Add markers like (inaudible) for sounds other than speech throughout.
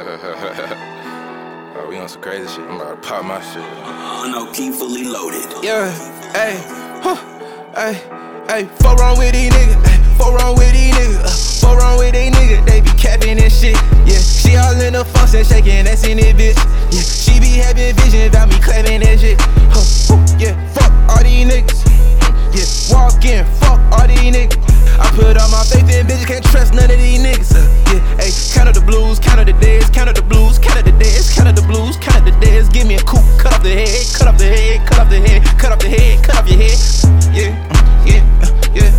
(laughs) oh, we on some crazy shit. I'm about to pop my shit. Onokey fully loaded. Yeah, hey, huh, hey, hey, fuck wrong with these niggas, ay, fuck wrong with these niggas, uh, fuck wrong with these niggas, they be capping and shit, yeah, she all in the function, shaking, that's in it, bitch, yeah, she be having vision about me clapping that shit, huh, yeah, fuck all these niggas, yeah, walk in, fuck all these niggas, I put all my faith in bitches, can't trust none of these niggas, uh, yeah, hey, count up the blues, count up the days, count up the blues, count up the days, count up the blues, count up the days, give me a coupe, cut off the head, cut off the head, cut off the head, cut off the head, cut off your head, yeah, uh, yeah, uh, yeah,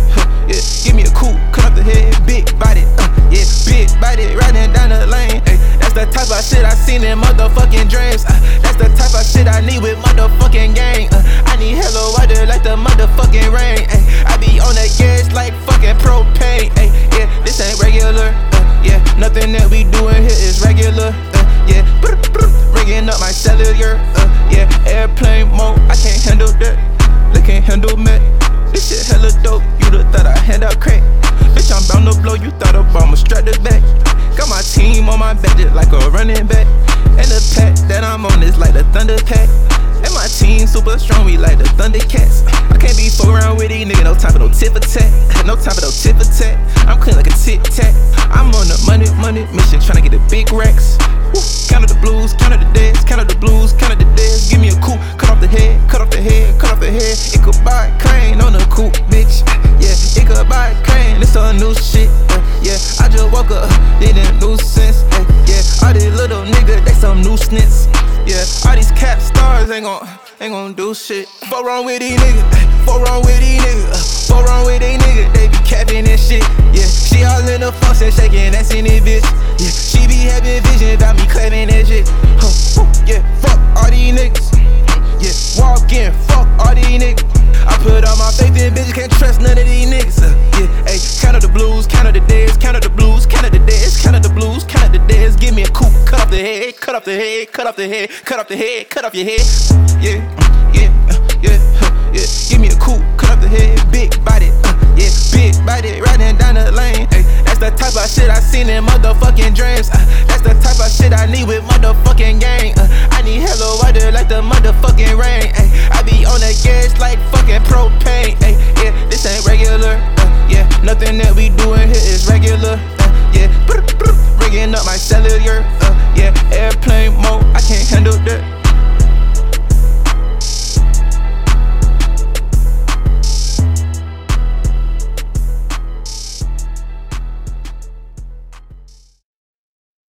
yeah, give me a coupe, cut off the head, big body, uh, yeah, big body, riding down the lane, that's the type of shit I seen in motherfucking dreams, that's the type of shit I need with motherfucking gang, I need hello water like the motherfucking rain, blow, you thought Obama strapped the back. Got my team on my back just like a running back. And the pack that I'm on is like the Thunder Pack. And my team super strong, we like the Thundercats. I can't be fuck around with these niggas, no time for no tip attack. No time for no tip attack. I'm clean like a tic tac. I'm on the money, money mission, tryna get the big racks. Woo. Count up the blues, count up the days, count up the blues, count up the days. Give me a coupe, they nuisance. Yeah, all these cap stars ain't gon' ain't gon' do shit. Fuck wrong with these niggas, fuck wrong with these niggas, fuck wrong with these niggas, they be capping and shit. Yeah, she all in the function, shaking, that's in it, bitch. Yeah, she be having vision about me clapping that shit. Huh, woo, yeah, fuck the head, cut off the head, cut off the head, cut off the head, cut off your head. Yeah, uh, yeah, uh, yeah, yeah. Give me a coupe, cut off the head, big body, uh, yeah, big body, riding down the lane. Ay, that's the type of shit I seen in motherfucking dreams. Uh, that's the type of shit I need with motherfucking gang. Uh, I need hello water like the motherfucking rain. Ay, I be on the gas like fucking propane. Ay, yeah, this ain't regular. Uh, yeah, nothing that we doing here is regular. Uh, yeah, brr, up my cellular.